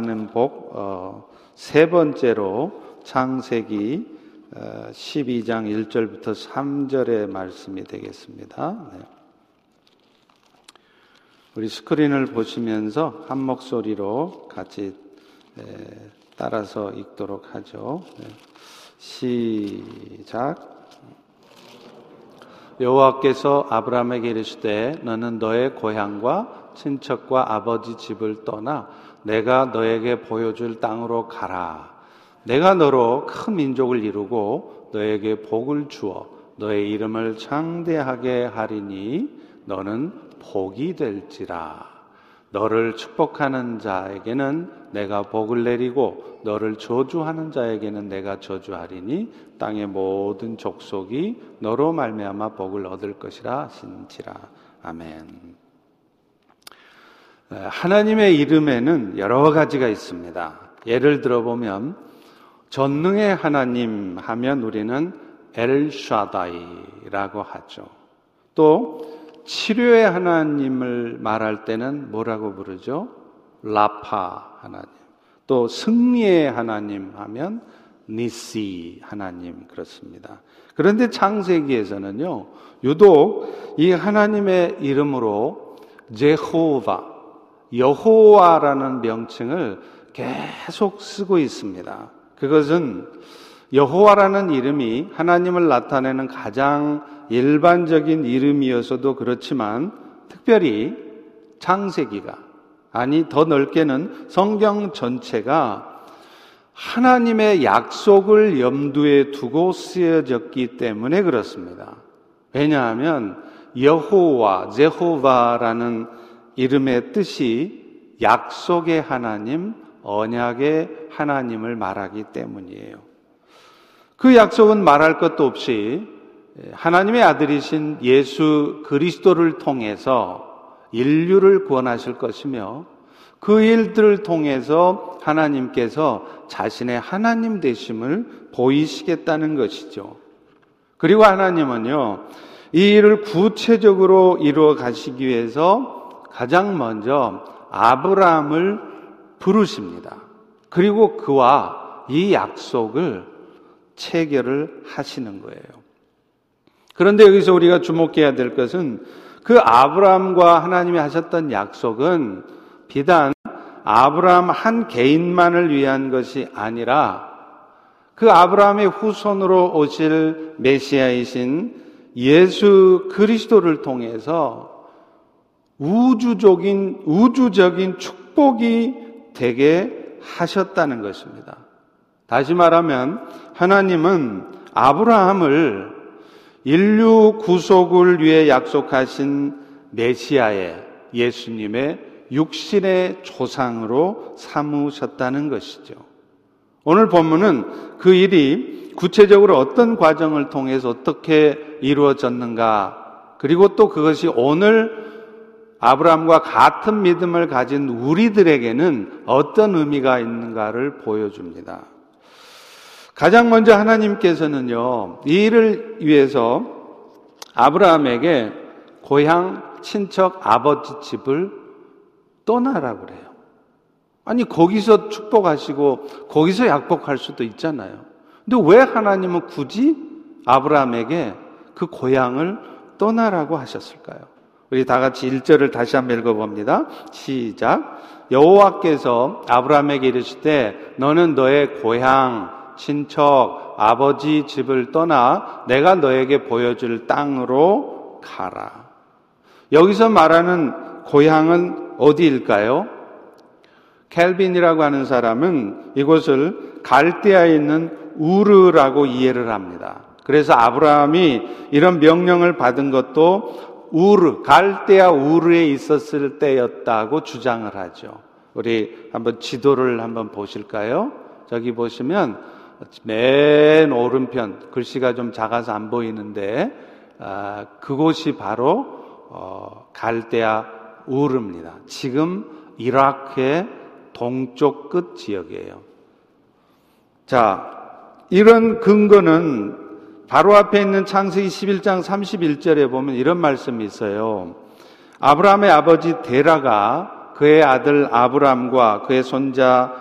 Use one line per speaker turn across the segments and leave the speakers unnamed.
나누는 복, 어, 세 번째로 창세기 12장 어, 1절부터 3절의 말씀이 되겠습니다. 네. 우리 스크린을 보시면서 한 목소리로 같이 에, 따라서 읽도록 하죠. 네. 시작. 여호와께서 아브라함에게 이르시되 너는 너의 고향과 친척과 아버지 집을 떠나 내가 너에게 보여줄 땅으로 가라. 내가 너로 큰 민족을 이루고 너에게 복을 주어 너의 이름을 창대하게 하리니 너는 복이 될지라. 너를 축복하는 자에게는 내가 복을 내리고 너를 저주하는 자에게는 내가 저주하리니 땅의 모든 족속이 너로 말미암아 복을 얻을 것이라 신지라. 아멘. 하나님의 이름에는 여러 가지가 있습니다. 예를 들어보면 전능의 하나님 하면 우리는 엘샤다이라고 하죠. 또 치료의 하나님을 말할 때는 뭐라고 부르죠? 라파 하나님. 또 승리의 하나님 하면 니시 하나님 그렇습니다. 그런데 창세기에서는요. 유독 이 하나님의 이름으로 제호바 여호와라는 명칭을 계속 쓰고 있습니다. 그것은 여호와라는 이름이 하나님을 나타내는 가장 일반적인 이름이어서도 그렇지만 특별히 창세기가 아니 더 넓게는 성경 전체가 하나님의 약속을 염두에 두고 쓰여졌기 때문에 그렇습니다. 왜냐하면 여호와, 제호바라는 이름의 뜻이 약속의 하나님, 언약의 하나님을 말하기 때문이에요. 그 약속은 말할 것도 없이 하나님의 아들이신 예수 그리스도를 통해서 인류를 구원하실 것이며 그 일들을 통해서 하나님께서 자신의 하나님 되심을 보이시겠다는 것이죠. 그리고 하나님은요, 이 일을 구체적으로 이루어 가시기 위해서 가장 먼저 아브라함을 부르십니다. 그리고 그와 이 약속을 체결을 하시는 거예요. 그런데 여기서 우리가 주목해야 될 것은 그 아브람과 하나님이 하셨던 약속은 비단 아브람 한 개인만을 위한 것이 아니라 그 아브라함의 후손으로 오실 메시아이신 예수 그리스도를 통해서 우주적인, 우주적인 축복이 되게 하셨다는 것입니다. 다시 말하면 하나님은 아브라함을 인류 구속을 위해 약속하신 메시아의 예수님의 육신의 조상으로 삼으셨다는 것이죠. 오늘 본문은 그 일이 구체적으로 어떤 과정을 통해서 어떻게 이루어졌는가, 그리고 또 그것이 오늘 아브라함과 같은 믿음을 가진 우리들에게는 어떤 의미가 있는가를 보여줍니다. 가장 먼저 하나님께서는요, 이 일을 위해서 아브라함에게 고향, 친척, 아버지 집을 떠나라 그래요. 아니, 거기서 축복하시고, 거기서 약복할 수도 있잖아요. 근데 왜 하나님은 굳이 아브라함에게 그 고향을 떠나라고 하셨을까요? 우리 다 같이 1절을 다시 한번 읽어봅니다. 시작. 여호와께서 아브라함에게 이르시되 너는 너의 고향, 친척, 아버지 집을 떠나 내가 너에게 보여줄 땅으로 가라. 여기서 말하는 고향은 어디일까요? 켈빈이라고 하는 사람은 이곳을 갈대아에 있는 우르라고 이해를 합니다. 그래서 아브라함이 이런 명령을 받은 것도 우르, 갈대아 우르에 있었을 때였다고 주장을 하죠. 우리 한번 지도를 한번 보실까요? 저기 보시면 맨 오른편 글씨가 좀 작아서 안 보이는데 아, 그곳이 바로 어, 갈대아 우르입니다. 지금 이라크의 동쪽 끝 지역이에요. 자, 이런 근거는 바로 앞에 있는 창세기 11장 31절에 보면 이런 말씀이 있어요. 아브라함의 아버지 데라가 그의 아들 아브람과 그의 손자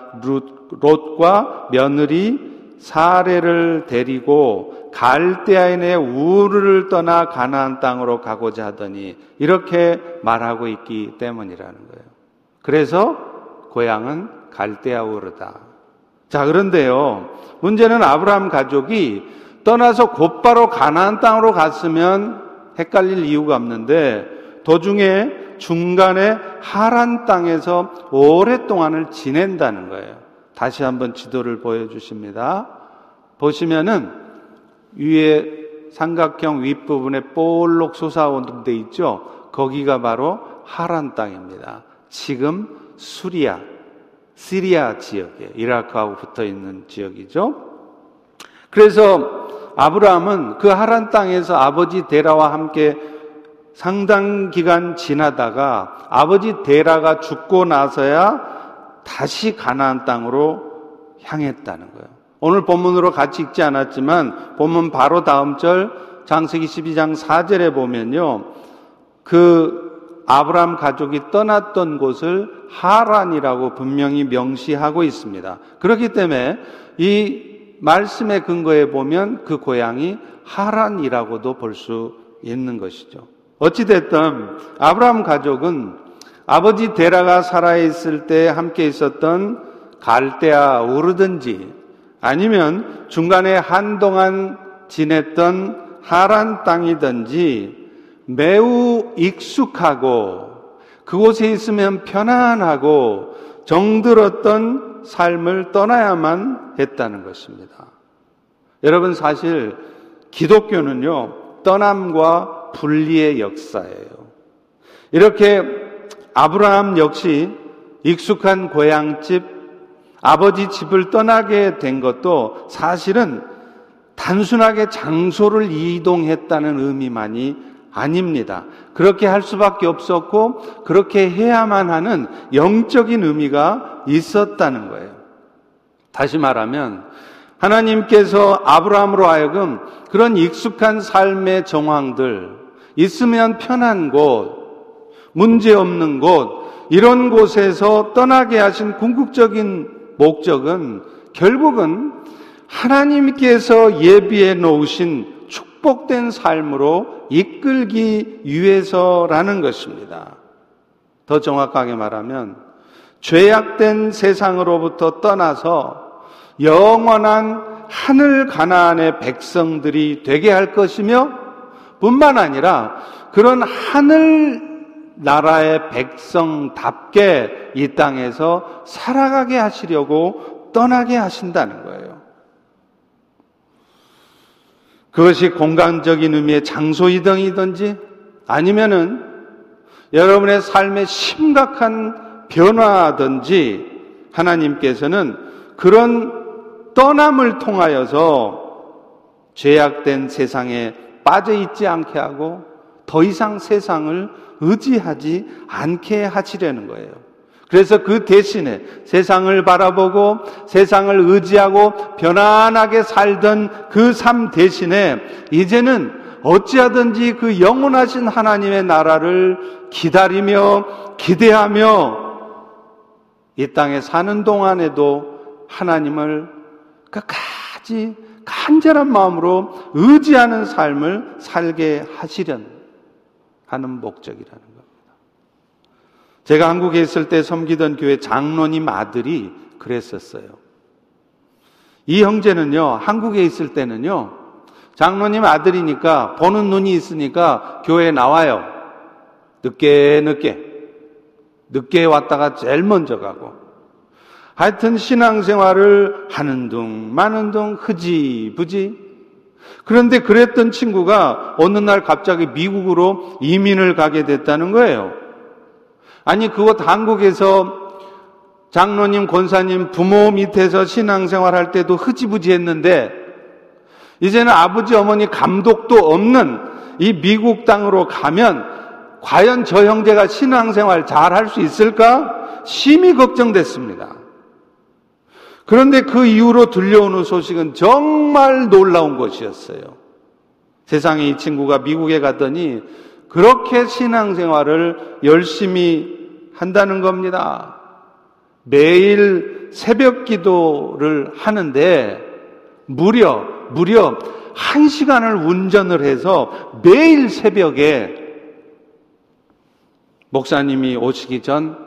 롯과 며느리 사례를 데리고 갈대아인의 우르를 떠나 가나안 땅으로 가고자 하더니 이렇게 말하고 있기 때문이라는 거예요. 그래서 고향은 갈대아 우르다. 자, 그런데요. 문제는 아브라함 가족이 떠나서 곧바로 가나안 땅으로 갔으면 헷갈릴 이유가 없는데 도중에 중간에 하란 땅에서 오랫동안을 지낸다는 거예요. 다시 한번 지도를 보여주십니다. 보시면은 위에 삼각형 윗부분에 볼록 솟아오는 데 있죠. 거기가 바로 하란 땅입니다. 지금 수리아, 시리아 지역에 이라크하고 붙어 있는 지역이죠. 그래서 아브라함은 그 하란 땅에서 아버지 데라와 함께 상당 기간 지나다가 아버지 데라가 죽고 나서야 다시 가나안 땅으로 향했다는 거예요. 오늘 본문으로 같이 읽지 않았지만 본문 바로 다음 절 장세기 12장 4절에 보면요. 그아브라함 가족이 떠났던 곳을 하란이라고 분명히 명시하고 있습니다. 그렇기 때문에 이 말씀의 근거에 보면 그 고향이 하란이라고도 볼 수 있는 것이죠. 어찌됐든 아브라함 가족은 아버지 데라가 살아있을 때 함께 있었던 갈대아 우르든지 아니면 중간에 한동안 지냈던 하란 땅이든지 매우 익숙하고 그곳에 있으면 편안하고 정들었던 삶을 떠나야만 했다는 것입니다. 여러분 사실 기독교는요, 떠남과 분리의 역사예요. 이렇게 아브라함 역시 익숙한 고향집, 아버지 집을 떠나게 된 것도 사실은 단순하게 장소를 이동했다는 의미만이 아닙니다. 그렇게 할 수밖에 없었고 그렇게 해야만 하는 영적인 의미가 있었다는 거예요. 다시 말하면 하나님께서 아브라함으로 하여금 그런 익숙한 삶의 정황들 있으면 편한 곳, 문제 없는 곳 이런 곳에서 떠나게 하신 궁극적인 목적은 결국은 하나님께서 예비해 놓으신 축복된 삶으로 이끌기 위해서라는 것입니다. 더 정확하게 말하면 죄악된 세상으로부터 떠나서 영원한 하늘 가나안의 백성들이 되게 할 것이며 뿐만 아니라 그런 하늘 나라의 백성답게 이 땅에서 살아가게 하시려고 떠나게 하신다는 거예요. 그것이 공간적인 의미의 장소 이동이든지 아니면은 여러분의 삶의 심각한 변화든지 하나님께서는 그런 떠남을 통하여서 죄악된 세상에 빠져 있지 않게 하고 더 이상 세상을 의지하지 않게 하시려는 거예요. 그래서 그 대신에 세상을 바라보고 세상을 의지하고 편안하게 살던 그 삶 대신에 이제는 어찌하든지 그 영원하신 하나님의 나라를 기다리며 기대하며 이 땅에 사는 동안에도 하나님을 끝까지 간절한 마음으로 의지하는 삶을 살게 하시려는 하는 목적이라는 거예요. 제가 한국에 있을 때 섬기던 교회 장로님 아들이 그랬었어요. 이 형제는요, 한국에 있을 때는요, 장로님 아들이니까 보는 눈이 있으니까 교회에 나와요. 늦게, 늦게. 늦게 왔다가 제일 먼저 가고. 하여튼 신앙생활을 하는 둥, 마는 둥, 흐지부지. 그런데 그랬던 친구가 어느 날 갑자기 미국으로 이민을 가게 됐다는 거예요. 아니 그곳 한국에서 장로님, 권사님, 부모 밑에서 신앙생활 할 때도 흐지부지 했는데 이제는 아버지, 어머니 감독도 없는 이 미국 땅으로 가면 과연 저 형제가 신앙생활 잘 할 수 있을까? 심히 걱정됐습니다. 그런데 그 이후로 들려오는 소식은 정말 놀라운 것이었어요. 세상에 이 친구가 미국에 갔더니 그렇게 신앙생활을 열심히 한다는 겁니다. 매일 새벽 기도를 하는데 무려, 무려 한 시간을 운전을 해서 매일 새벽에 목사님이 오시기 전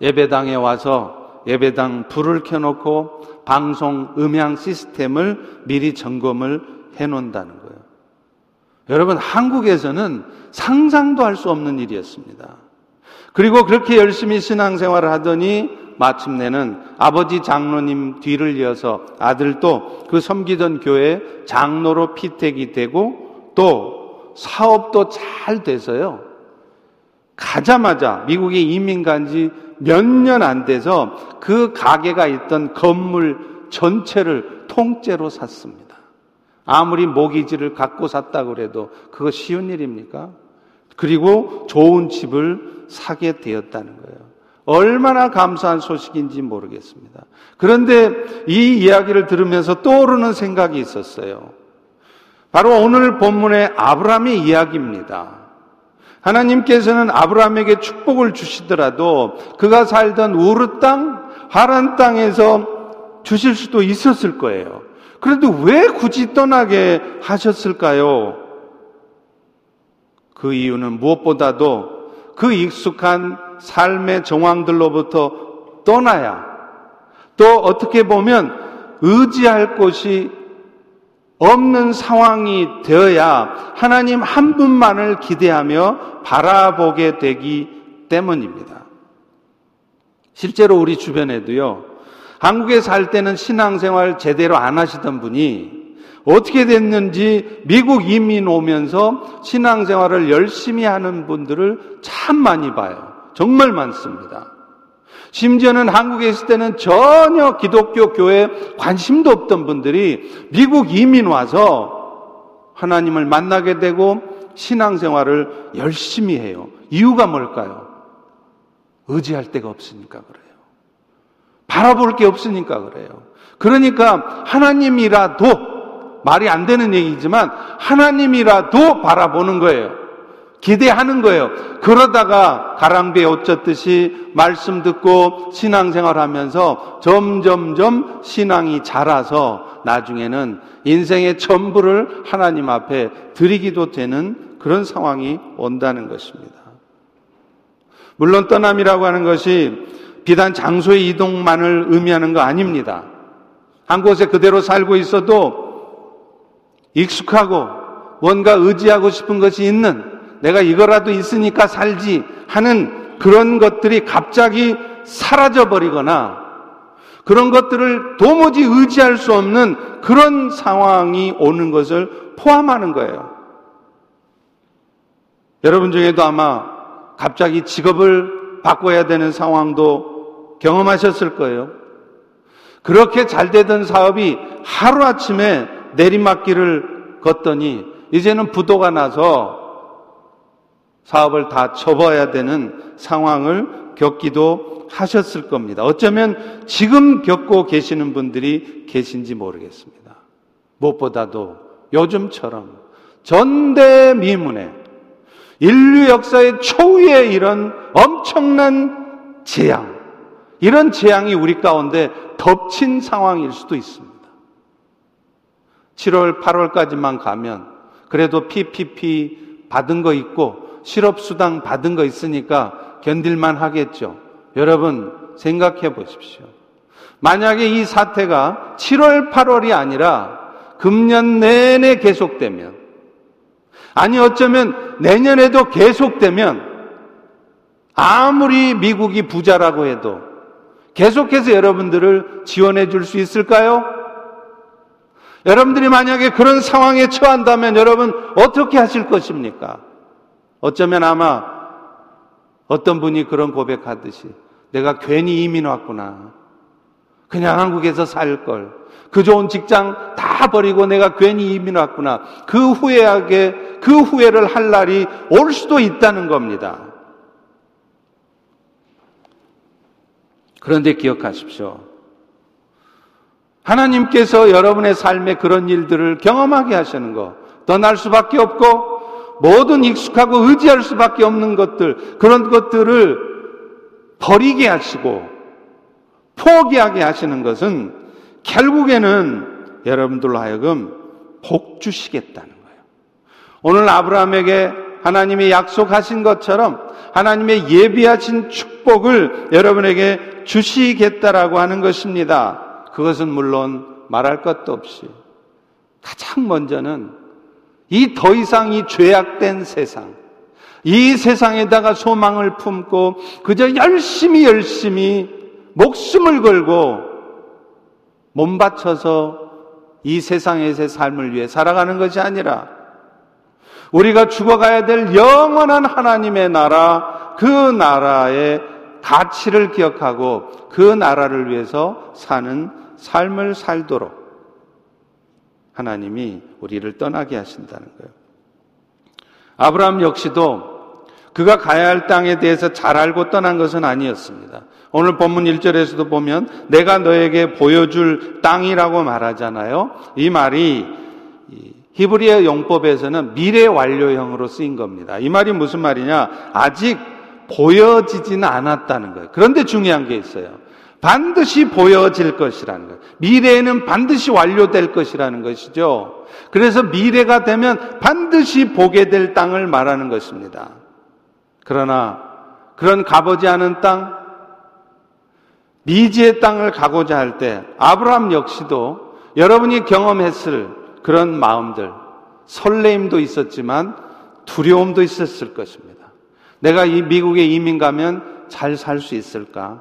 예배당에 와서 예배당 불을 켜놓고 방송 음향 시스템을 미리 점검을 해놓는다는 거예요. 여러분, 한국에서는 상상도 할 수 없는 일이었습니다. 그리고 그렇게 열심히 신앙생활을 하더니 마침내는 아버지 장로님 뒤를 이어서 아들도 그 섬기던 교회 장로로 피택이 되고 또 사업도 잘 돼서요. 가자마자 미국에 이민 간지 몇 년 안 돼서 그 가게가 있던 건물 전체를 통째로 샀습니다. 아무리 모기지를 갖고 샀다고 해도 그거 쉬운 일입니까? 그리고 좋은 집을 사게 되었다는 거예요. 얼마나 감사한 소식인지 모르겠습니다. 그런데 이 이야기를 들으면서 떠오르는 생각이 있었어요. 바로 오늘 본문의 아브라함의 이야기입니다. 하나님께서는 아브라함에게 축복을 주시더라도 그가 살던 우르 땅, 하란 땅에서 주실 수도 있었을 거예요. 그런데 왜 굳이 떠나게 하셨을까요? 그 이유는 무엇보다도 그 익숙한 삶의 정황들로부터 떠나야 또 어떻게 보면 의지할 곳이 없는 상황이 되어야 하나님 한 분만을 기대하며 바라보게 되기 때문입니다. 실제로 우리 주변에도요, 한국에 살 때는 신앙생활 제대로 안 하시던 분이 어떻게 됐는지 미국 이민 오면서 신앙생활을 열심히 하는 분들을 참 많이 봐요. 정말 많습니다. 심지어는 한국에 있을 때는 전혀 기독교 교회에 관심도 없던 분들이 미국 이민 와서 하나님을 만나게 되고 신앙생활을 열심히 해요. 이유가 뭘까요? 의지할 데가 없으니까 그래요. 바라볼 게 없으니까 그래요. 그러니까 하나님이라도 말이 안 되는 얘기지만 하나님이라도 바라보는 거예요. 기대하는 거예요. 그러다가 가랑비에 어 젖듯이 말씀 듣고 신앙생활 하면서 점점점 신앙이 자라서 나중에는 인생의 전부를 하나님 앞에 드리기도 되는 그런 상황이 온다는 것입니다. 물론 떠남이라고 하는 것이 비단 장소의 이동만을 의미하는 거 아닙니다. 한 곳에 그대로 살고 있어도 익숙하고 뭔가 의지하고 싶은 것이 있는 내가 이거라도 있으니까 살지 하는 그런 것들이 갑자기 사라져 버리거나 그런 것들을 도무지 의지할 수 없는 그런 상황이 오는 것을 포함하는 거예요. 여러분 중에도 아마 갑자기 직업을 바꿔야 되는 상황도 경험하셨을 거예요. 그렇게 잘 되던 사업이 하루아침에 내리막길을 걷더니 이제는 부도가 나서 사업을 다 접어야 되는 상황을 겪기도 하셨을 겁니다. 어쩌면 지금 겪고 계시는 분들이 계신지 모르겠습니다. 무엇보다도 요즘처럼 전대미문에 인류 역사의 초유의 이런 엄청난 재앙, 이런 재앙이 우리 가운데 덮친 상황일 수도 있습니다. 7월, 8월까지만 가면 그래도 PPP 받은 거 있고 실업수당 받은 거 있으니까 견딜만 하겠죠. 여러분, 생각해 보십시오. 만약에 이 사태가 7월, 8월이 아니라 금년 내내 계속되면, 아니 어쩌면 내년에도 계속되면, 아무리 미국이 부자라고 해도 계속해서 여러분들을 지원해 줄 수 있을까요? 여러분들이 만약에 그런 상황에 처한다면 여러분 어떻게 하실 것입니까? 어쩌면 아마 어떤 분이 그런 고백하듯이 내가 괜히 이민 왔구나. 그냥 한국에서 살 걸. 그 좋은 직장 다 버리고 내가 괜히 이민 왔구나. 그 후회하게 그 후회를 할 날이 올 수도 있다는 겁니다. 그런데 기억하십시오. 하나님께서 여러분의 삶에 그런 일들을 경험하게 하시는 것, 떠날 수밖에 없고, 모든 익숙하고 의지할 수밖에 없는 것들, 그런 것들을 버리게 하시고, 포기하게 하시는 것은 결국에는 여러분들로 하여금 복 주시겠다는 거예요. 오늘 아브라함에게 하나님이 약속하신 것처럼 하나님의 예비하신 축복을 여러분에게 주시겠다라고 하는 것입니다. 그것은 물론 말할 것도 없이 가장 먼저는 이 더 이상 이 죄악된 세상, 이 세상에다가 소망을 품고 그저 열심히 열심히 목숨을 걸고 몸 바쳐서 이 세상에서의 삶을 위해 살아가는 것이 아니라 우리가 죽어가야 될 영원한 하나님의 나라, 그 나라의 가치를 기억하고 그 나라를 위해서 사는 삶을 살도록 하나님이 우리를 떠나게 하신다는 거예요. 아브라함 역시도 그가 가야 할 땅에 대해서 잘 알고 떠난 것은 아니었습니다. 오늘 본문 1절에서도 보면 내가 너에게 보여줄 땅이라고 말하잖아요. 이 말이 히브리어 용법에서는 미래 완료형으로 쓰인 겁니다. 이 말이 무슨 말이냐? 아직 보여지지는 않았다는 거예요. 그런데 중요한 게 있어요. 반드시 보여질 것이라는 것. 미래에는 반드시 완료될 것이라는 것이죠. 그래서 미래가 되면 반드시 보게 될 땅을 말하는 것입니다. 그러나 그런 가보지 않은 땅, 미지의 땅을 가고자 할 때 아브라함 역시도 여러분이 경험했을 그런 마음들, 설레임도 있었지만 두려움도 있었을 것입니다. 내가 이 미국에 이민 가면 잘 살 수 있을까?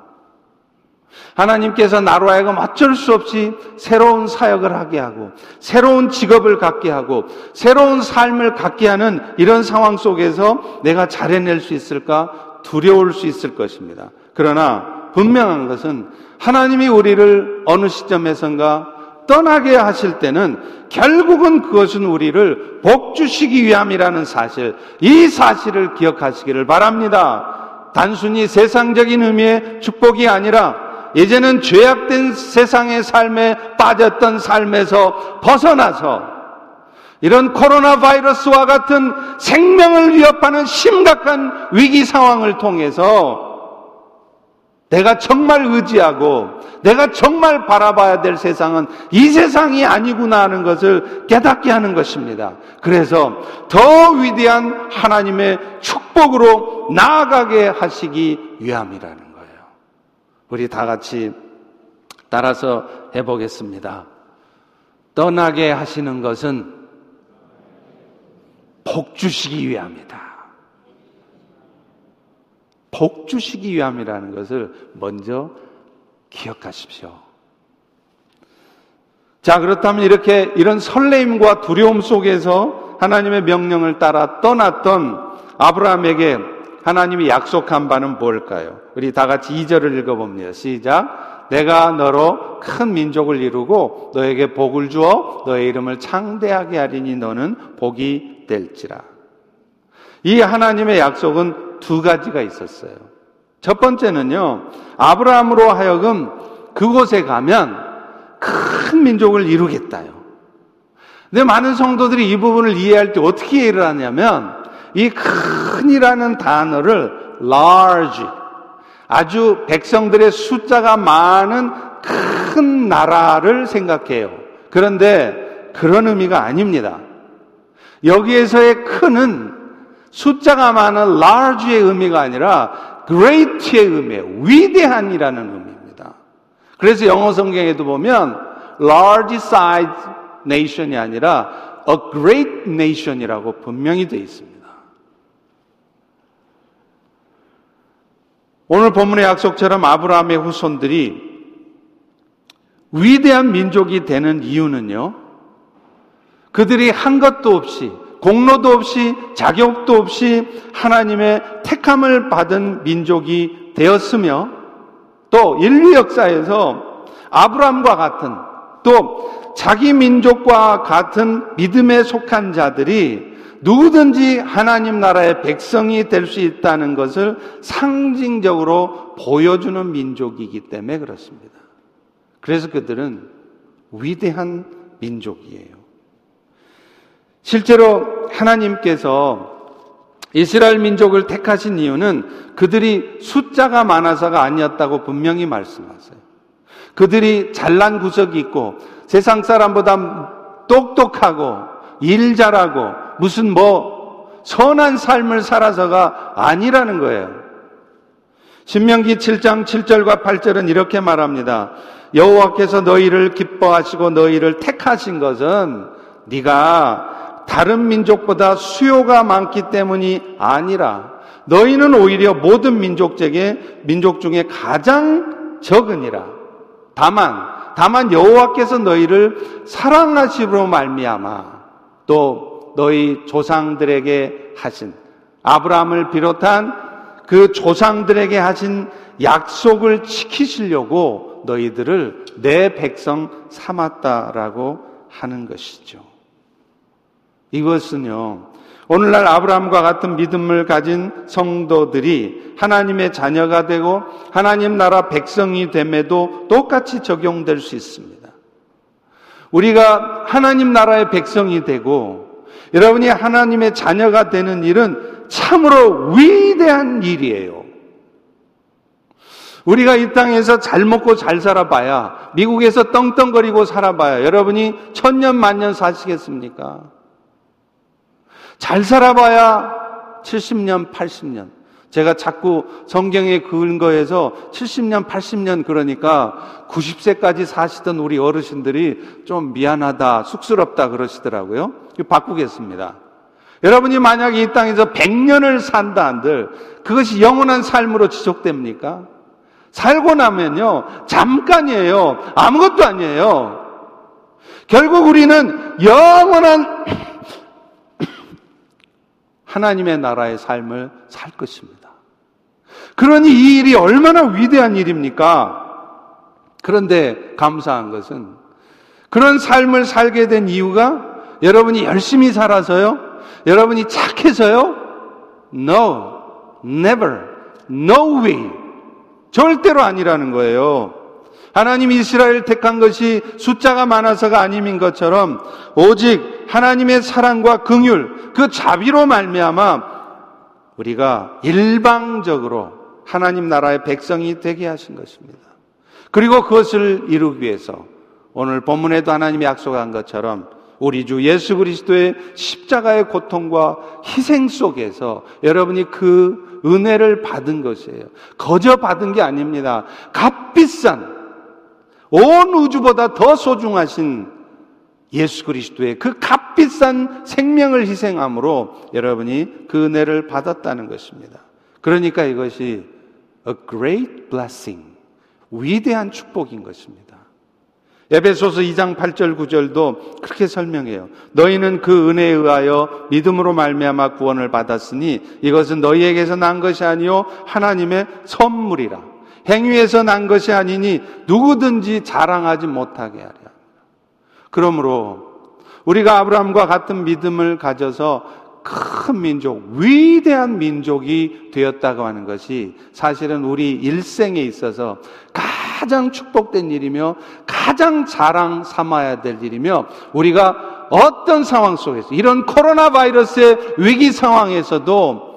하나님께서 나로 하여금 어쩔 수 없이 새로운 사역을 하게 하고, 새로운 직업을 갖게 하고, 새로운 삶을 갖게 하는 이런 상황 속에서 내가 잘해낼 수 있을까 두려울 수 있을 것입니다. 그러나 분명한 것은 하나님이 우리를 어느 시점에선가 떠나게 하실 때는 결국은 그것은 우리를 복주시기 위함이라는 사실, 이 사실을 기억하시기를 바랍니다. 단순히 세상적인 의미의 축복이 아니라 이제는 죄악된 세상의 삶에 빠졌던 삶에서 벗어나서 이런 코로나 바이러스와 같은 생명을 위협하는 심각한 위기 상황을 통해서 내가 정말 의지하고 내가 정말 바라봐야 될 세상은 이 세상이 아니구나 하는 것을 깨닫게 하는 것입니다. 그래서 더 위대한 하나님의 축복으로 나아가게 하시기 위함이라는 우리 다 같이 따라서 해보겠습니다. 떠나게 하시는 것은 복 주시기 위함이다. 복 주시기 위함이라는 것을 먼저 기억하십시오. 자, 그렇다면 이렇게 이런 설레임과 두려움 속에서 하나님의 명령을 따라 떠났던 아브라함에게 하나님이 약속한 바는 뭘까요? 우리 다 같이 2절을 읽어봅니다. 시작. 내가 너로 큰 민족을 이루고 너에게 복을 주어 너의 이름을 창대하게 하리니 너는 복이 될지라. 이 하나님의 약속은 두 가지가 있었어요. 첫 번째는요, 아브라함으로 하여금 그곳에 가면 큰 민족을 이루겠다요. 근데 많은 성도들이 이 부분을 이해할 때 어떻게 이해를 하냐면, 이 큰이라는 단어를 large, 아주 백성들의 숫자가 많은 큰 나라를 생각해요. 그런데 그런 의미가 아닙니다. 여기에서의 큰은 숫자가 많은 large의 의미가 아니라 great의 의미예요. 위대한이라는 의미입니다. 그래서 영어 성경에도 보면 large size nation이 아니라 a great nation이라고 분명히 되어 있습니다. 오늘 본문의 약속처럼 아브라함의 후손들이 위대한 민족이 되는 이유는요. 그들이 한 것도 없이 공로도 없이 자격도 없이 하나님의 택함을 받은 민족이 되었으며 또 인류 역사에서 아브라함과 같은 또 자기 민족과 같은 믿음에 속한 자들이 누구든지 하나님 나라의 백성이 될 수 있다는 것을 상징적으로 보여주는 민족이기 때문에 그렇습니다. 그래서 그들은 위대한 민족이에요. 실제로 하나님께서 이스라엘 민족을 택하신 이유는 그들이 숫자가 많아서가 아니었다고 분명히 말씀하세요. 그들이 잘난 구석이 있고 세상 사람보다 똑똑하고 일 잘하고 무슨 뭐 선한 삶을 살아서가 아니라는 거예요. 신명기 7장 7절과 8절은 이렇게 말합니다. 여호와께서 너희를 기뻐하시고 너희를 택하신 것은 네가 다른 민족보다 수요가 많기 때문이 아니라 너희는 오히려 모든 민족에게 민족 중에 가장 적으니라. 다만 다만 여호와께서 너희를 사랑하시므로 말미암아 또 너희 조상들에게 하신 아브라함을 비롯한 그 조상들에게 하신 약속을 지키시려고 너희들을 내 백성 삼았다라고 하는 것이죠. 이것은요. 오늘날 아브라함과 같은 믿음을 가진 성도들이 하나님의 자녀가 되고 하나님 나라 백성이 됨에도 똑같이 적용될 수 있습니다. 우리가 하나님 나라의 백성이 되고 여러분이 하나님의 자녀가 되는 일은 참으로 위대한 일이에요. 우리가 이 땅에서 잘 먹고 잘 살아봐야, 미국에서 떵떵거리고 살아봐야, 여러분이 천년 만년 사시겠습니까? 잘 살아봐야 70년, 80년. 제가 자꾸 성경에근거해서 70년, 80년 그러니까 90세까지 사시던 우리 어르신들이 좀 미안하다, 쑥스럽다 그러시더라고요. 바꾸겠습니다. 여러분이 만약에 이 땅에서 100년을 산다 한들 그것이 영원한 삶으로 지속됩니까? 살고 나면요, 잠깐이에요. 아무것도 아니에요. 결국 우리는 영원한 하나님의 나라의 삶을 살 것입니다. 그러니 이 일이 얼마나 위대한 일입니까? 그런데 감사한 것은 그런 삶을 살게 된 이유가 여러분이 열심히 살아서요? 여러분이 착해서요? No, never, no way. 절대로 아니라는 거예요. 하나님 이스라엘 택한 것이 숫자가 많아서가 아님인 것처럼 오직 하나님의 사랑과 긍휼 그 자비로 말미암아 우리가 일방적으로 하나님 나라의 백성이 되게 하신 것입니다. 그리고 그것을 이루기 위해서 오늘 본문에도 하나님이 약속한 것처럼 우리 주 예수 그리스도의 십자가의 고통과 희생 속에서 여러분이 그 은혜를 받은 것이에요. 거저 받은 게 아닙니다. 값비싼 온 우주보다 더 소중하신 예수 그리스도의 그 값비싼 생명을 희생함으로 여러분이 그 은혜를 받았다는 것입니다. 그러니까 이것이 a great blessing. 위대한 축복인 것입니다. 에베소서 2장 8절 9절도 그렇게 설명해요. 너희는 그 은혜에 의하여 믿음으로 말미암아 구원을 받았으니 이것은 너희에게서 난 것이 아니요 하나님의 선물이라. 행위에서 난 것이 아니니 누구든지 자랑하지 못하게 하리 그러므로 우리가 아브라함과 같은 믿음을 가져서 큰 민족, 위대한 민족이 되었다고 하는 것이 사실은 우리 일생에 있어서 가장 축복된 일이며 가장 자랑 삼아야 될 일이며 우리가 어떤 상황 속에서 이런 코로나 바이러스의 위기 상황에서도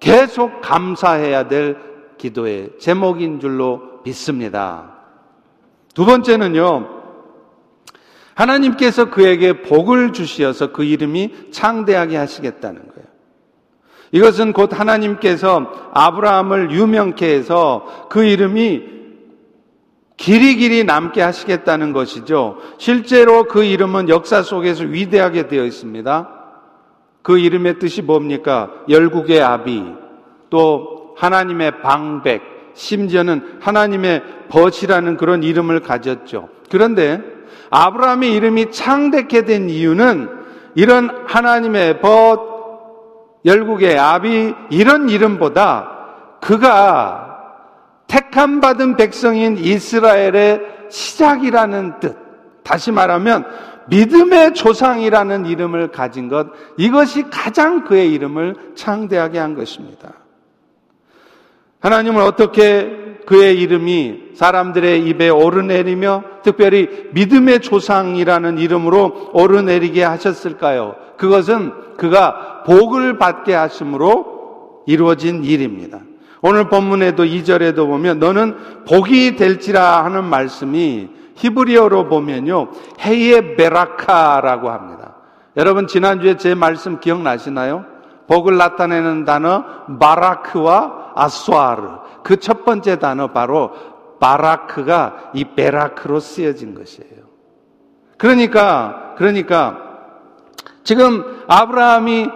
계속 감사해야 될 기도의 제목인 줄로 믿습니다. 두 번째는요, 하나님께서 그에게 복을 주시어서 그 이름이 창대하게 하시겠다는 거예요. 이것은 곧 하나님께서 아브라함을 유명케 해서 그 이름이 길이 길이 남게 하시겠다는 것이죠. 실제로 그 이름은 역사 속에서 위대하게 되어 있습니다. 그 이름의 뜻이 뭡니까? 열국의 아비, 또 하나님의 방백, 심지어는 하나님의 벗이라는 그런 이름을 가졌죠. 그런데 아브라함의 이름이 창대케 된 이유는 이런 하나님의 벗, 열국의 아비 이런 이름보다 그가 택함 받은 백성인 이스라엘의 시작이라는 뜻. 다시 말하면 믿음의 조상이라는 이름을 가진 것 이것이 가장 그의 이름을 창대하게 한 것입니다. 하나님은 어떻게 그의 이름이 사람들의 입에 오르내리며 특별히 믿음의 조상이라는 이름으로 오르내리게 하셨을까요? 그것은 그가 복을 받게 하심으로 이루어진 일입니다. 오늘 본문에도 2절에도 보면 너는 복이 될지라 하는 말씀이 히브리어로 보면요. 헤이에 베라카라고 합니다. 여러분 지난주에 제 말씀 기억나시나요? 복을 나타내는 단어 마라크와 아수아르 그 첫 번째 단어 바로 바라크가 이 베라크로 쓰여진 것이에요. 그러니까 그러니까 지금 아브라함이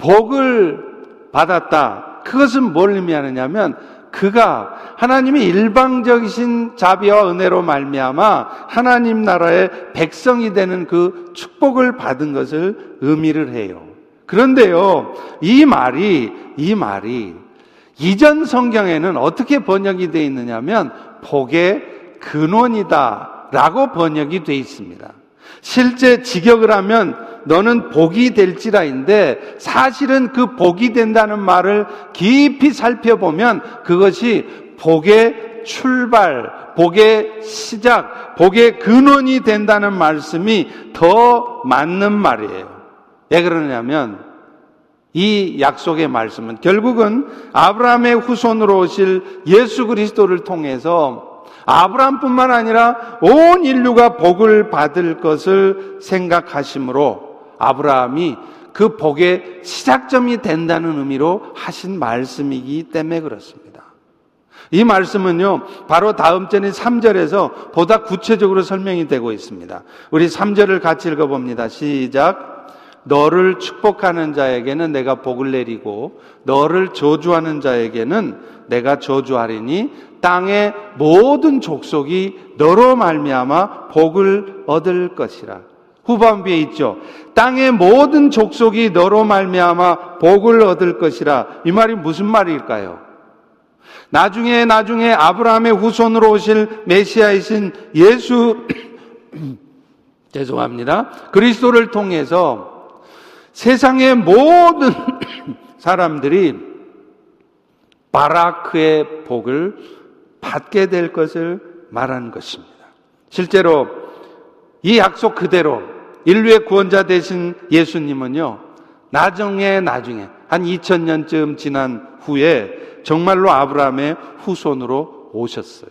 복을 받았다. 그것은 뭘 의미하느냐면 그가 하나님의 일방적이신 자비와 은혜로 말미암아 하나님 나라의 백성이 되는 그 축복을 받은 것을 의미를 해요. 그런데요, 이 말이 이 말이 이전 성경에는 어떻게 번역이 되어 있느냐면 복의 근원이다라고 번역이 되어 있습니다. 실제 직역을 하면 너는 복이 될지라인데 사실은 그 복이 된다는 말을 깊이 살펴보면 그것이 복의 출발, 복의 시작, 복의 근원이 된다는 말씀이 더 맞는 말이에요. 왜 그러냐면 이 약속의 말씀은 결국은 아브라함의 후손으로 오실 예수 그리스도를 통해서 아브라함뿐만 아니라 온 인류가 복을 받을 것을 생각하심으로 아브라함이 그 복의 시작점이 된다는 의미로 하신 말씀이기 때문에 그렇습니다. 이 말씀은요, 바로 다음 절인 3절에서 보다 구체적으로 설명이 되고 있습니다. 우리 3절을 같이 읽어봅니다. 시작. 너를 축복하는 자에게는 내가 복을 내리고 너를 저주하는 자에게는 내가 저주하리니 땅의 모든 족속이 너로 말미암아 복을 얻을 것이라. 후반부에 있죠. 땅의 모든 족속이 너로 말미암아 복을 얻을 것이라. 이 말이 무슨 말일까요? 나중에 나중에 아브라함의 후손으로 오실 메시아이신 예수 죄송합니다. 그리스도를 통해서 세상의 모든 사람들이 바라크의 복을 받게 될 것을 말한 것입니다. 실제로 이 약속 그대로 인류의 구원자 되신 예수님은요, 나중에 나중에 한 2000년쯤 지난 후에 정말로 아브라함의 후손으로 오셨어요.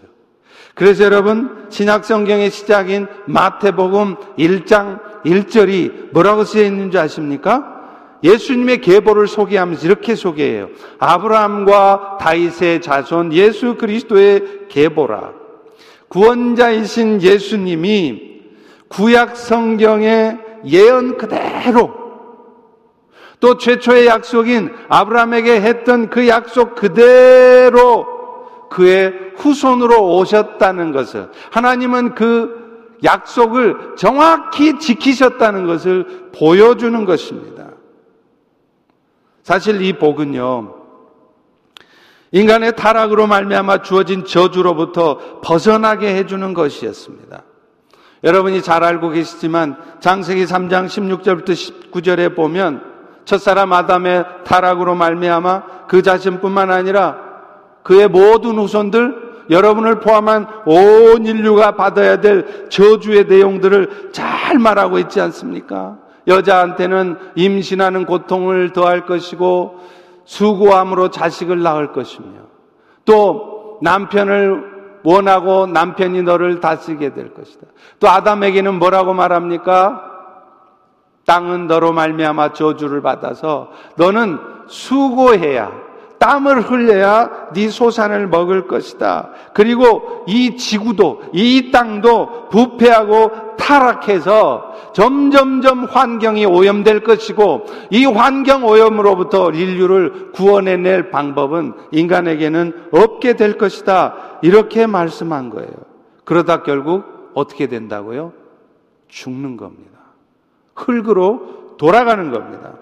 그래서 여러분, 신약성경의 시작인 마태복음 1장 1절이 뭐라고 쓰여 있는지 아십니까? 예수님의 계보를 소개하면서 이렇게 소개해요. 아브라함과 다윗의 자손 예수 그리스도의 계보라. 구원자이신 예수님이 구약 성경의 예언 그대로 또 최초의 약속인 아브라함에게 했던 그 약속 그대로 그의 후손으로 오셨다는 것을 하나님은 그 약속을 정확히 지키셨다는 것을 보여주는 것입니다. 사실 이 복은요, 인간의 타락으로 말미암아 주어진 저주로부터 벗어나게 해주는 것이었습니다. 여러분이 잘 알고 계시지만 장세기 3장 16절부터 19절에 보면 첫사람 아담의 타락으로 말미암아 그 자신뿐만 아니라 그의 모든 후손들 여러분을 포함한 온 인류가 받아야 될 저주의 내용들을 잘 말하고 있지 않습니까? 여자한테는 임신하는 고통을 더할 것이고 수고함으로 자식을 낳을 것이며 또 남편을 원하고 남편이 너를 다스리게 될 것이다. 또 아담에게는 뭐라고 말합니까? 땅은 너로 말미암아 저주를 받아서 너는 수고해야 땀을 흘려야 네 소산을 먹을 것이다. 그리고 이 지구도 이 땅도 부패하고 타락해서 점점점 환경이 오염될 것이고 이 환경 오염으로부터 인류를 구원해낼 방법은 인간에게는 없게 될 것이다. 이렇게 말씀한 거예요. 그러다 결국 어떻게 된다고요? 죽는 겁니다. 흙으로 돌아가는 겁니다.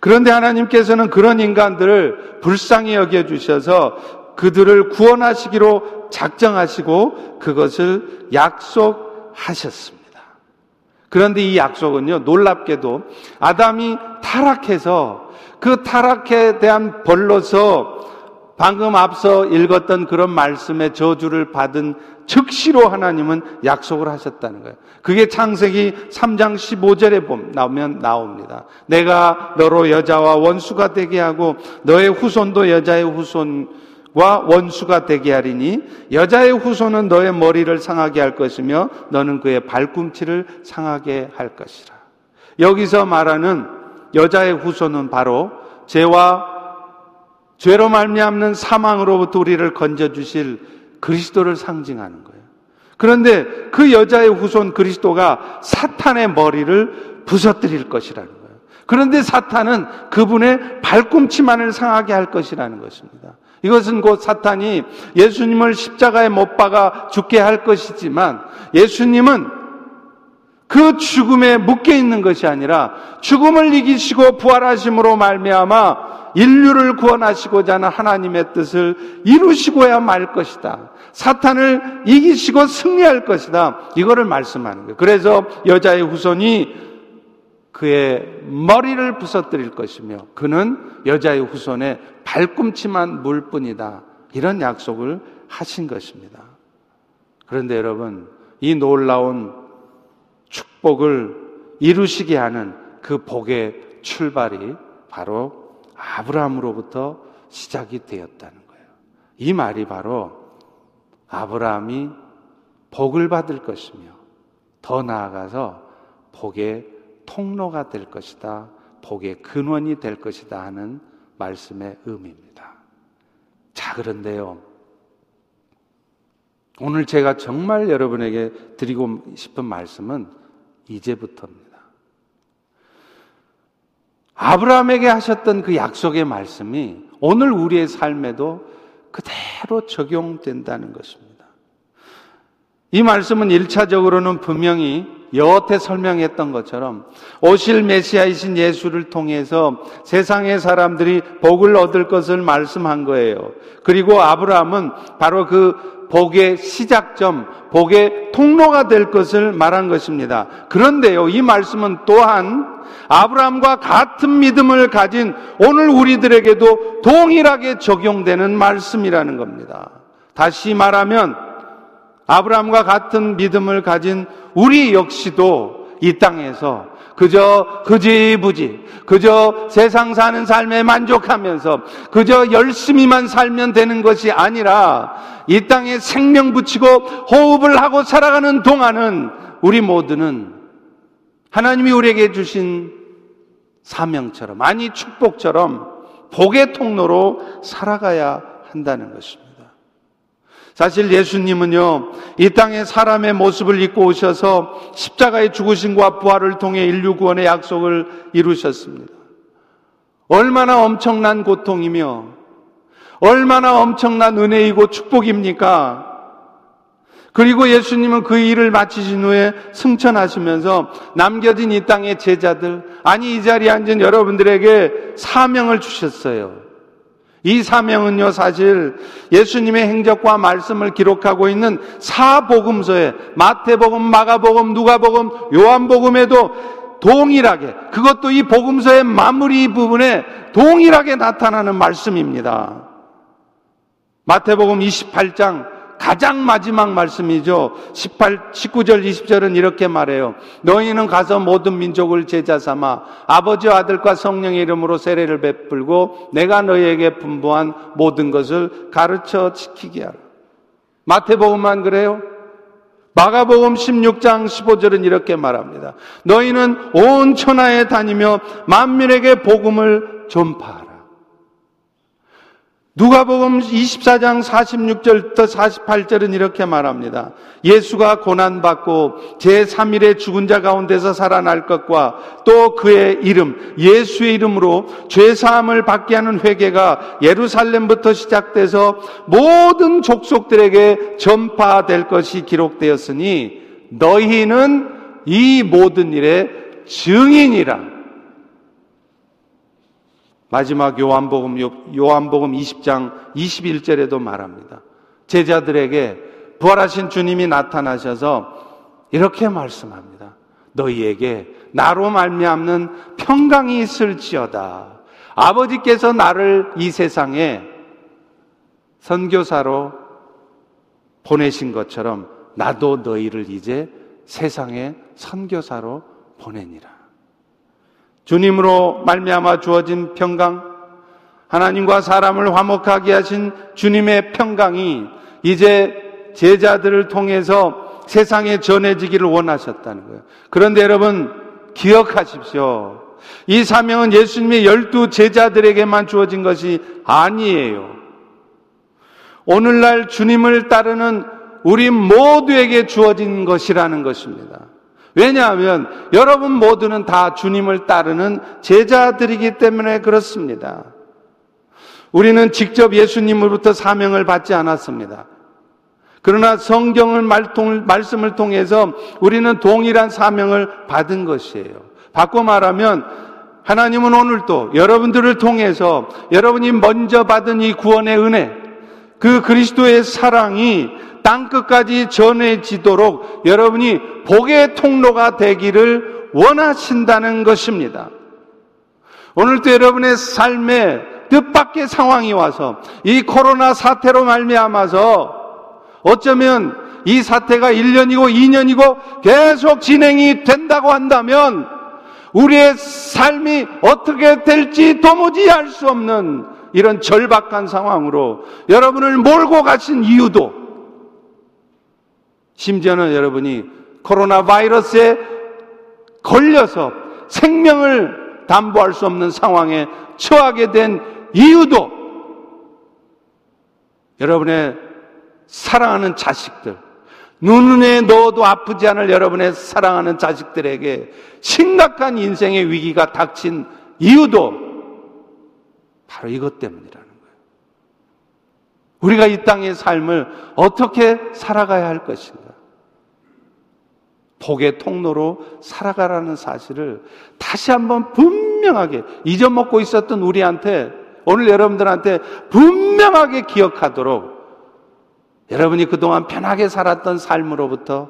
그런데 하나님께서는 그런 인간들을 불쌍히 여겨 주셔서 그들을 구원하시기로 작정하시고 그것을 약속하셨습니다. 그런데 이 약속은요, 놀랍게도 아담이 타락해서 그 타락에 대한 벌로서 방금 앞서 읽었던 그런 말씀의 저주를 받은 즉시로 하나님은 약속을 하셨다는 거예요. 그게 창세기 3장 15절에 보면 나옵니다 내가 너로 여자와 원수가 되게 하고 너의 후손도 여자의 후손 와 원수가 되게 하리니 여자의 후손은 너의 머리를 상하게 할 것이며 너는 그의 발꿈치를 상하게 할 것이라. 여기서 말하는 여자의 후손은 바로 죄와 죄로 말미암는 사망으로부터 우리를 건져 주실 그리스도를 상징하는 거예요. 그런데 그 여자의 후손 그리스도가 사탄의 머리를 부서뜨릴 것이라는 거예요. 그런데 사탄은 그분의 발꿈치만을 상하게 할 것이라는 것입니다. 이것은 곧 사탄이 예수님을 십자가에 못 박아 죽게 할 것이지만 예수님은 그 죽음에 묶여 있는 것이 아니라 죽음을 이기시고 부활하심으로 말미암아 인류를 구원하시고자 하는 하나님의 뜻을 이루시고야 말 것이다. 사탄을 이기시고 승리할 것이다. 이거를 말씀하는 거예요. 그래서 여자의 후손이 그의 머리를 부서뜨릴 것이며 그는 여자의 후손의 발꿈치만 물뿐이다. 이런 약속을 하신 것입니다. 그런데 여러분, 이 놀라운 축복을 이루시게 하는 그 복의 출발이 바로 아브라함으로부터 시작이 되었다는 거예요. 이 말이 바로 아브라함이 복을 받을 것이며 더 나아가서 복의 통로가 될 것이다. 복의 근원이 될 것이다 하는 말씀의 의미입니다. 자, 그런데요. 오늘 제가 정말 여러분에게 드리고 싶은 말씀은 이제부터입니다. 아브라함에게 하셨던 그 약속의 말씀이 오늘 우리의 삶에도 그대로 적용된다는 것입니다. 이 말씀은 1차적으로는 분명히 여태 설명했던 것처럼 오실 메시아이신 예수를 통해서 세상의 사람들이 복을 얻을 것을 말씀한 거예요. 그리고 아브라함은 바로 그 복의 시작점, 복의 통로가 될 것을 말한 것입니다. 그런데요, 이 말씀은 또한 아브라함과 같은 믿음을 가진 오늘 우리들에게도 동일하게 적용되는 말씀이라는 겁니다. 다시 말하면 아브라함과 같은 믿음을 가진 우리 역시도 이 땅에서 그저 흐지부지, 그저 세상 사는 삶에 만족하면서 그저 열심히만 살면 되는 것이 아니라 이 땅에 생명 붙이고 호흡을 하고 살아가는 동안은 우리 모두는 하나님이 우리에게 주신 사명처럼, 아니 축복처럼 복의 통로로 살아가야 한다는 것입니다. 사실 예수님은요, 이 땅에 사람의 모습을 입고 오셔서 십자가의 죽으심과 부활을 통해 인류 구원의 약속을 이루셨습니다. 얼마나 엄청난 고통이며, 얼마나 엄청난 은혜이고 축복입니까? 그리고 예수님은 그 일을 마치신 후에 승천하시면서 남겨진 이 땅의 제자들, 아니 이 자리에 앉은 여러분들에게 사명을 주셨어요. 이 사명은요, 사실 예수님의 행적과 말씀을 기록하고 있는 사복음서에 마태복음, 마가복음, 누가복음, 요한복음에도 동일하게 그것도 이 복음서의 마무리 부분에 동일하게 나타나는 말씀입니다. 마태복음 28장 가장 마지막 말씀이죠. 18, 19절, 20절은 이렇게 말해요. 너희는 가서 모든 민족을 제자 삼아 아버지와 아들과 성령의 이름으로 세례를 베풀고 내가 너희에게 분부한 모든 것을 가르쳐 지키게 하라. 마태복음만 그래요? 마가복음 16장 15절은 이렇게 말합니다. 너희는 온 천하에 다니며 만민에게 복음을 전파하라. 누가복음 24장 46절부터 48절은 이렇게 말합니다. 예수가 고난 받고 제3일에 죽은 자 가운데서 살아날 것과 또 그의 이름 예수의 이름으로 죄 사함을 받게 하는 회개가 예루살렘부터 시작돼서 모든 족속들에게 전파될 것이 기록되었으니 너희는 이 모든 일에 증인이라 마지막 요한복음 요한복음 20장 21절에도 말합니다. 제자들에게 부활하신 주님이 나타나셔서 이렇게 말씀합니다. 너희에게 나로 말미암는 평강이 있을지어다. 아버지께서 나를 이 세상에 선교사로 보내신 것처럼 나도 너희를 이제 세상에 선교사로 보내니라. 주님으로 말미암아 주어진 평강, 하나님과 사람을 화목하게 하신 주님의 평강이 이제 제자들을 통해서 세상에 전해지기를 원하셨다는 거예요. 그런데 여러분 기억하십시오. 이 사명은 예수님의 열두 제자들에게만 주어진 것이 아니에요. 오늘날 주님을 따르는 우리 모두에게 주어진 것이라는 것입니다. 왜냐하면 여러분 모두는 다 주님을 따르는 제자들이기 때문에 그렇습니다. 우리는 직접 예수님으로부터 사명을 받지 않았습니다. 그러나 성경을 말씀을 통해서 우리는 동일한 사명을 받은 것이에요. 바꿔 말하면 하나님은 오늘도 여러분들을 통해서 여러분이 먼저 받은 이 구원의 은혜, 그 그리스도의 사랑이 땅끝까지 전해지도록 여러분이 복의 통로가 되기를 원하신다는 것입니다. 오늘도 여러분의 삶에 뜻밖의 상황이 와서 이 코로나 사태로 말미암아서 어쩌면 이 사태가 1년이고 2년이고 계속 진행이 된다고 한다면 우리의 삶이 어떻게 될지 도무지 알 수 없는 이런 절박한 상황으로 여러분을 몰고 가신 이유도 심지어는 여러분이 코로나 바이러스에 걸려서 생명을 담보할 수 없는 상황에 처하게 된 이유도 여러분의 사랑하는 자식들, 눈에 넣어도 아프지 않을 여러분의 사랑하는 자식들에게 심각한 인생의 위기가 닥친 이유도 바로 이것 때문이라는 거예요. 우리가 이 땅의 삶을 어떻게 살아가야 할 것인가? 복의 통로로 살아가라는 사실을 다시 한번 분명하게 잊어먹고 있었던 우리한테 오늘 여러분들한테 분명하게 기억하도록 여러분이 그동안 편하게 살았던 삶으로부터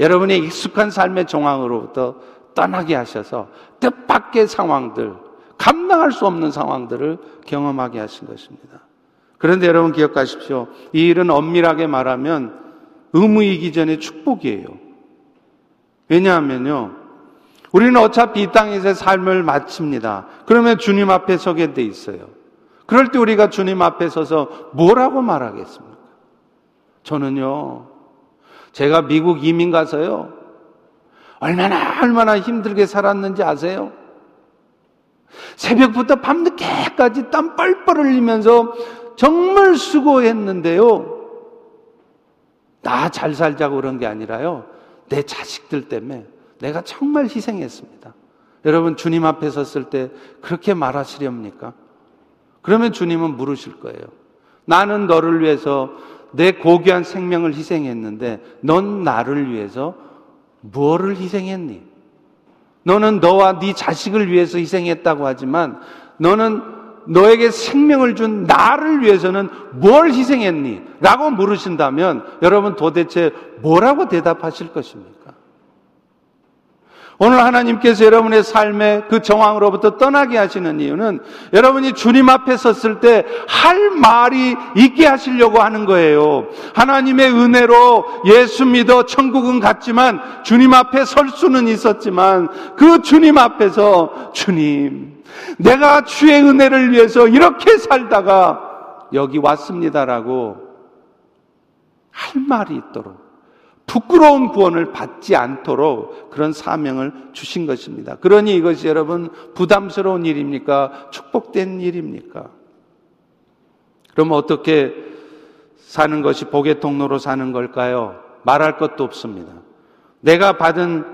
여러분의 익숙한 삶의 정황으로부터 떠나게 하셔서 뜻밖의 상황들, 감당할 수 없는 상황들을 경험하게 하신 것입니다. 그런데 여러분 기억하십시오. 이 일은 엄밀하게 말하면 의무이기 전에 축복이에요. 왜냐하면요. 우리는 어차피 이 땅에서 삶을 마칩니다. 그러면 주님 앞에 서게 돼 있어요. 그럴 때 우리가 주님 앞에 서서 뭐라고 말하겠습니까? 저는요, 제가 미국 이민 가서요, 얼마나, 얼마나 힘들게 살았는지 아세요? 새벽부터 밤늦게까지 땀 뻘뻘 흘리면서 정말 수고했는데요. 나 잘 살자고 그런 게 아니라요. 내 자식들 때문에 내가 정말 희생했습니다. 여러분 주님 앞에 섰을 때 그렇게 말하시렵니까? 그러면 주님은 물으실 거예요. 나는 너를 위해서 내 고귀한 생명을 희생했는데 넌 나를 위해서 무엇을 희생했니? 너는 너와 네 자식을 위해서 희생했다고 하지만 너는 너에게 생명을 준 나를 위해서는 뭘 희생했니? 라고 물으신다면 여러분 도대체 뭐라고 대답하실 것입니까? 오늘 하나님께서 여러분의 삶의 그 정황으로부터 떠나게 하시는 이유는 여러분이 주님 앞에 섰을 때 할 말이 있게 하시려고 하는 거예요. 하나님의 은혜로 예수 믿어 천국은 갔지만 주님 앞에 설 수는 있었지만 그 주님 앞에서 주님, 내가 주의 은혜를 위해서 이렇게 살다가 여기 왔습니다라고 할 말이 있도록 부끄러운 구원을 받지 않도록 그런 사명을 주신 것입니다. 그러니 이것이 여러분 부담스러운 일입니까? 축복된 일입니까? 그러면 어떻게 사는 것이 복의 통로로 사는 걸까요? 말할 것도 없습니다. 내가 받은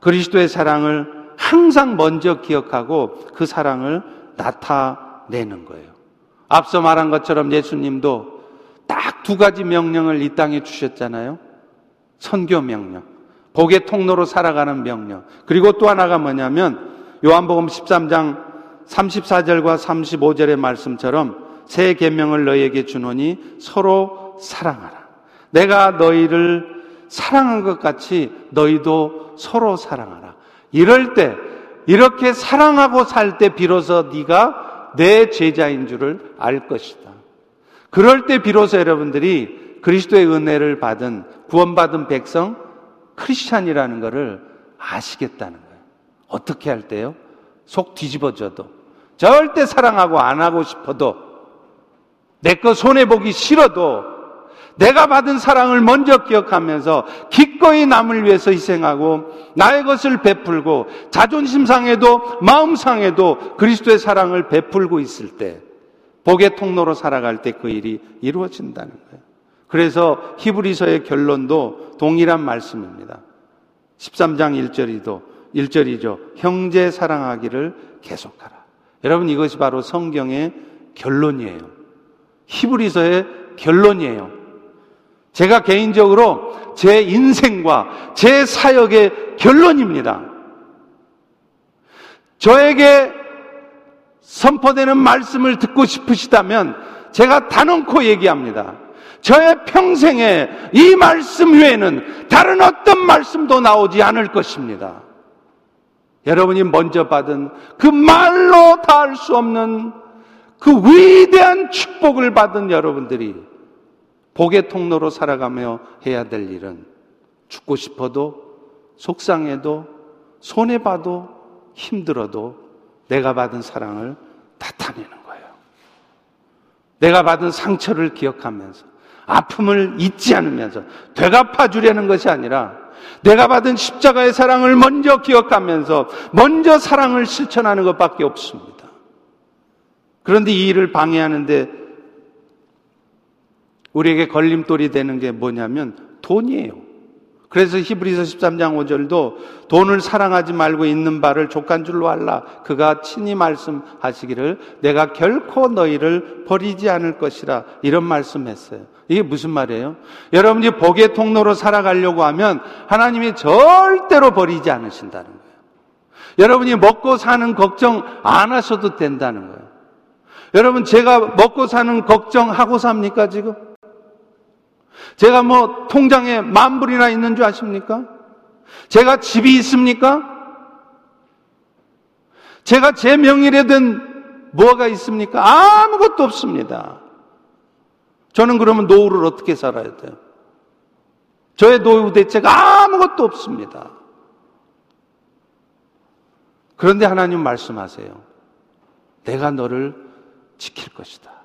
그리스도의 사랑을 항상 먼저 기억하고 그 사랑을 나타내는 거예요. 앞서 말한 것처럼 예수님도 딱 두 가지 명령을 이 땅에 주셨잖아요. 선교 명령, 복의 통로로 살아가는 명령. 그리고 또 하나가 뭐냐면 요한복음 13장 34절과 35절의 말씀처럼 새 계명을 너희에게 주노니 서로 사랑하라. 내가 너희를 사랑한 것 같이 너희도 서로 사랑하라. 이럴 때 이렇게 사랑하고 살 때 비로소 네가 내 제자인 줄을 알 것이다. 그럴 때 비로소 여러분들이 그리스도의 은혜를 받은 구원받은 백성 크리스찬이라는 것을 아시겠다는 거예요. 어떻게 할 때요? 속 뒤집어져도 절대 사랑하고 안 하고 싶어도 내 거 손해 보기 싫어도 내가 받은 사랑을 먼저 기억하면서 기꺼이 남을 위해서 희생하고 나의 것을 베풀고 자존심 상해도 마음 상해도 그리스도의 사랑을 베풀고 있을 때 복의 통로로 살아갈 때 그 일이 이루어진다는 거예요. 그래서 히브리서의 결론도 동일한 말씀입니다. 13장 1절이도 1절이죠. 형제 사랑하기를 계속하라. 여러분 이것이 바로 성경의 결론이에요. 히브리서의 결론이에요. 제가 개인적으로 제 인생과 제 사역의 결론입니다. 저에게 선포되는 말씀을 듣고 싶으시다면 제가 단언코 얘기합니다. 저의 평생에 이 말씀 외에는 다른 어떤 말씀도 나오지 않을 것입니다. 여러분이 먼저 받은 그 말로 다 할 수 없는 그 위대한 축복을 받은 여러분들이 복의 통로로 살아가며 해야 될 일은 죽고 싶어도 속상해도 손해봐도 힘들어도 내가 받은 사랑을 나타내는 거예요. 내가 받은 상처를 기억하면서 아픔을 잊지 않으면서 되갚아 주려는 것이 아니라 내가 받은 십자가의 사랑을 먼저 기억하면서 먼저 사랑을 실천하는 것밖에 없습니다. 그런데 이 일을 방해하는데 우리에게 걸림돌이 되는 게 뭐냐면 돈이에요. 그래서 히브리서 13장 5절도 돈을 사랑하지 말고 있는 바를 족간줄로 알라. 그가 친히 말씀하시기를 내가 결코 너희를 버리지 않을 것이라. 이런 말씀했어요. 이게 무슨 말이에요? 여러분이 복의 통로로 살아가려고 하면 하나님이 절대로 버리지 않으신다는 거예요. 여러분이 먹고 사는 걱정 안 하셔도 된다는 거예요. 여러분 제가 먹고 사는 걱정하고 삽니까 지금? 제가 뭐 통장에 만 불이나 있는 줄 아십니까? 제가 집이 있습니까? 제가 제 명의로 된 뭐가 있습니까? 아무것도 없습니다. 저는 그러면 노후를 어떻게 살아야 돼요? 저의 노후 대책 아무것도 없습니다. 그런데 하나님 말씀하세요. 내가 너를 지킬 것이다.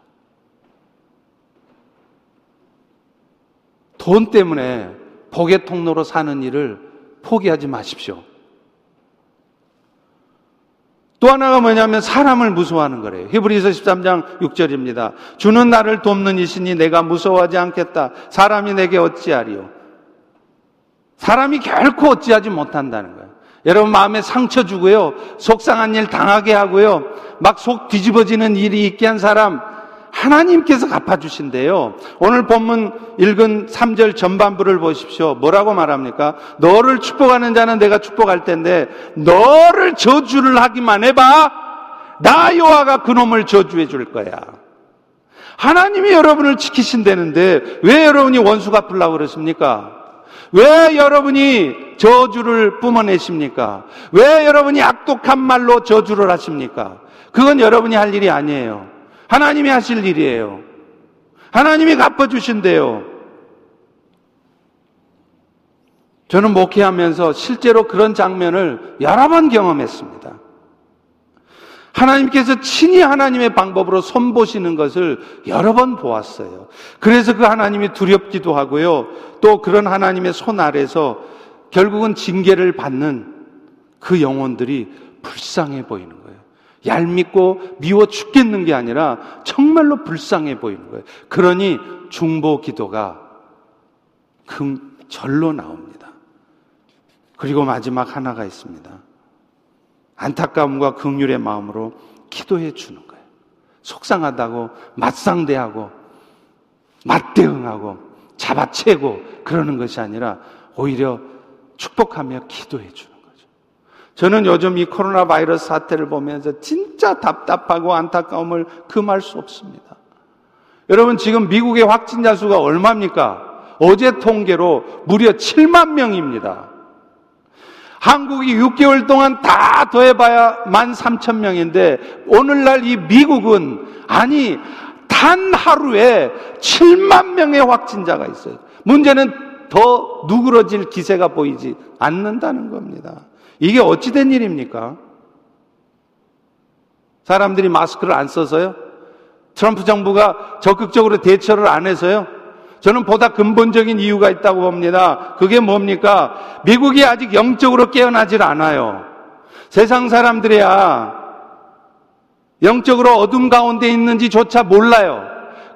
돈 때문에 복의 통로로 사는 일을 포기하지 마십시오. 또 하나가 뭐냐면 사람을 무서워하는 거래요. 히브리서 13장 6절입니다. 주는 나를 돕는 이시니 내가 무서워하지 않겠다. 사람이 내게 어찌하리요. 사람이 결코 어찌하지 못한다는 거예요. 여러분 마음에 상처 주고요. 속상한 일 당하게 하고요. 막 속 뒤집어지는 일이 있게 한 사람 하나님께서 갚아주신대요. 오늘 본문 읽은 3절 전반부를 보십시오. 뭐라고 말합니까? 너를 축복하는 자는 내가 축복할 텐데, 너를 저주를 하기만 해봐! 나요하가 그놈을 저주해 줄 거야. 하나님이 여러분을 지키신다는데 왜 여러분이 원수 갚으려고 그러십니까? 왜 여러분이 저주를 뿜어내십니까? 왜 여러분이 악독한 말로 저주를 하십니까? 그건 여러분이 할 일이 아니에요. 하나님이 하실 일이에요. 하나님이 갚아주신대요. 저는 목회하면서 실제로 그런 장면을 여러 번 경험했습니다. 하나님께서 친히 하나님의 방법으로 손보시는 것을 여러 번 보았어요. 그래서 그 하나님이 두렵기도 하고요. 또 그런 하나님의 손 아래서 결국은 징계를 받는 그 영혼들이 불쌍해 보이는 거예요. 얄밉고 미워 죽겠는 게 아니라 정말로 불쌍해 보이는 거예요. 그러니 중보 기도가 금, 절로 나옵니다. 그리고 마지막 하나가 있습니다. 안타까움과 긍휼의 마음으로 기도해 주는 거예요. 속상하다고 맞상대하고 맞대응하고 잡아채고 그러는 것이 아니라 오히려 축복하며 기도해 주는 저는 요즘 이 코로나 바이러스 사태를 보면서 진짜 답답하고 안타까움을 금할 수 없습니다. 여러분 지금 미국의 확진자 수가 얼마입니까? 어제 통계로 무려 7만 명입니다. 한국이 6개월 동안 다 더해봐야 1만3천명인데 오늘날 이 미국은 아니 단 하루에 7만 명의 확진자가 있어요. 문제는 더 누그러질 기세가 보이지 않는다는 겁니다. 이게 어찌된 일입니까? 사람들이 마스크를 안 써서요? 트럼프 정부가 적극적으로 대처를 안 해서요? 저는 보다 근본적인 이유가 있다고 봅니다. 그게 뭡니까? 미국이 아직 영적으로 깨어나질 않아요. 세상 사람들이야 영적으로 어둠 가운데 있는지조차 몰라요.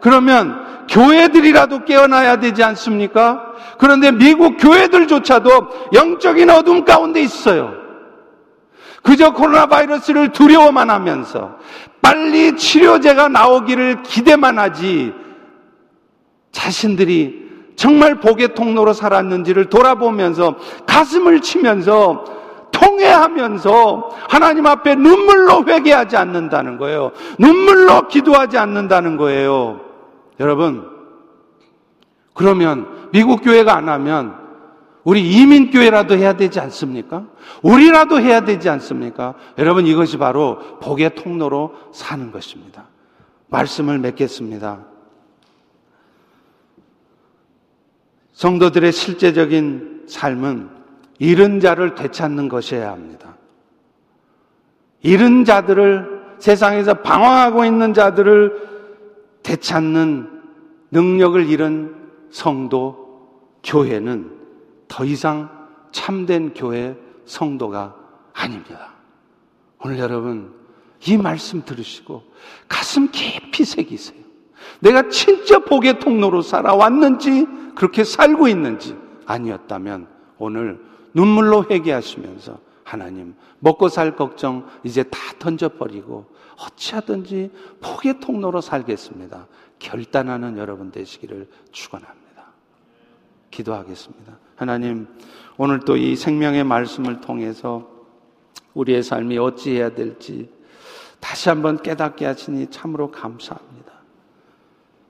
그러면 교회들이라도 깨어나야 되지 않습니까? 그런데 미국 교회들조차도 영적인 어둠 가운데 있어요. 그저 코로나 바이러스를 두려워만 하면서 빨리 치료제가 나오기를 기대만 하지 자신들이 정말 복의 통로로 살았는지를 돌아보면서 가슴을 치면서 통회하면서 하나님 앞에 눈물로 회개하지 않는다는 거예요. 눈물로 기도하지 않는다는 거예요. 여러분, 그러면 미국 교회가 안 하면 우리 이민교회라도 해야 되지 않습니까? 우리라도 해야 되지 않습니까? 여러분, 이것이 바로 복의 통로로 사는 것입니다. 말씀을 맺겠습니다. 성도들의 실제적인 삶은 잃은 자를 되찾는 것이어야 합니다. 잃은 자들을 세상에서 방황하고 있는 자들을 되찾는 능력을 잃은 성도 교회는 더 이상 참된 교회 성도가 아닙니다. 오늘 여러분 이 말씀 들으시고 가슴 깊이 새기세요. 내가 진짜 복의 통로로 살아왔는지 그렇게 살고 있는지 아니었다면 오늘 눈물로 회개하시면서 하나님 먹고 살 걱정 이제 다 던져버리고 어찌하든지 포기의 통로로 살겠습니다. 결단하는 여러분 되시기를 축원합니다. 기도하겠습니다. 하나님, 오늘 또 이 생명의 말씀을 통해서 우리의 삶이 어찌해야 될지 다시 한번 깨닫게 하시니 참으로 감사합니다.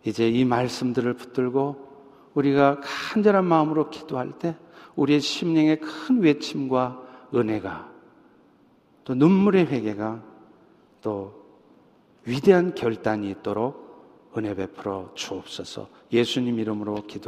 이제 이 말씀들을 붙들고 우리가 간절한 마음으로 기도할 때 우리의 심령의 큰 외침과 은혜가 또 눈물의 회개가 또 위대한 결단이 있도록 은혜 베풀어 주옵소서 예수님 이름으로 기도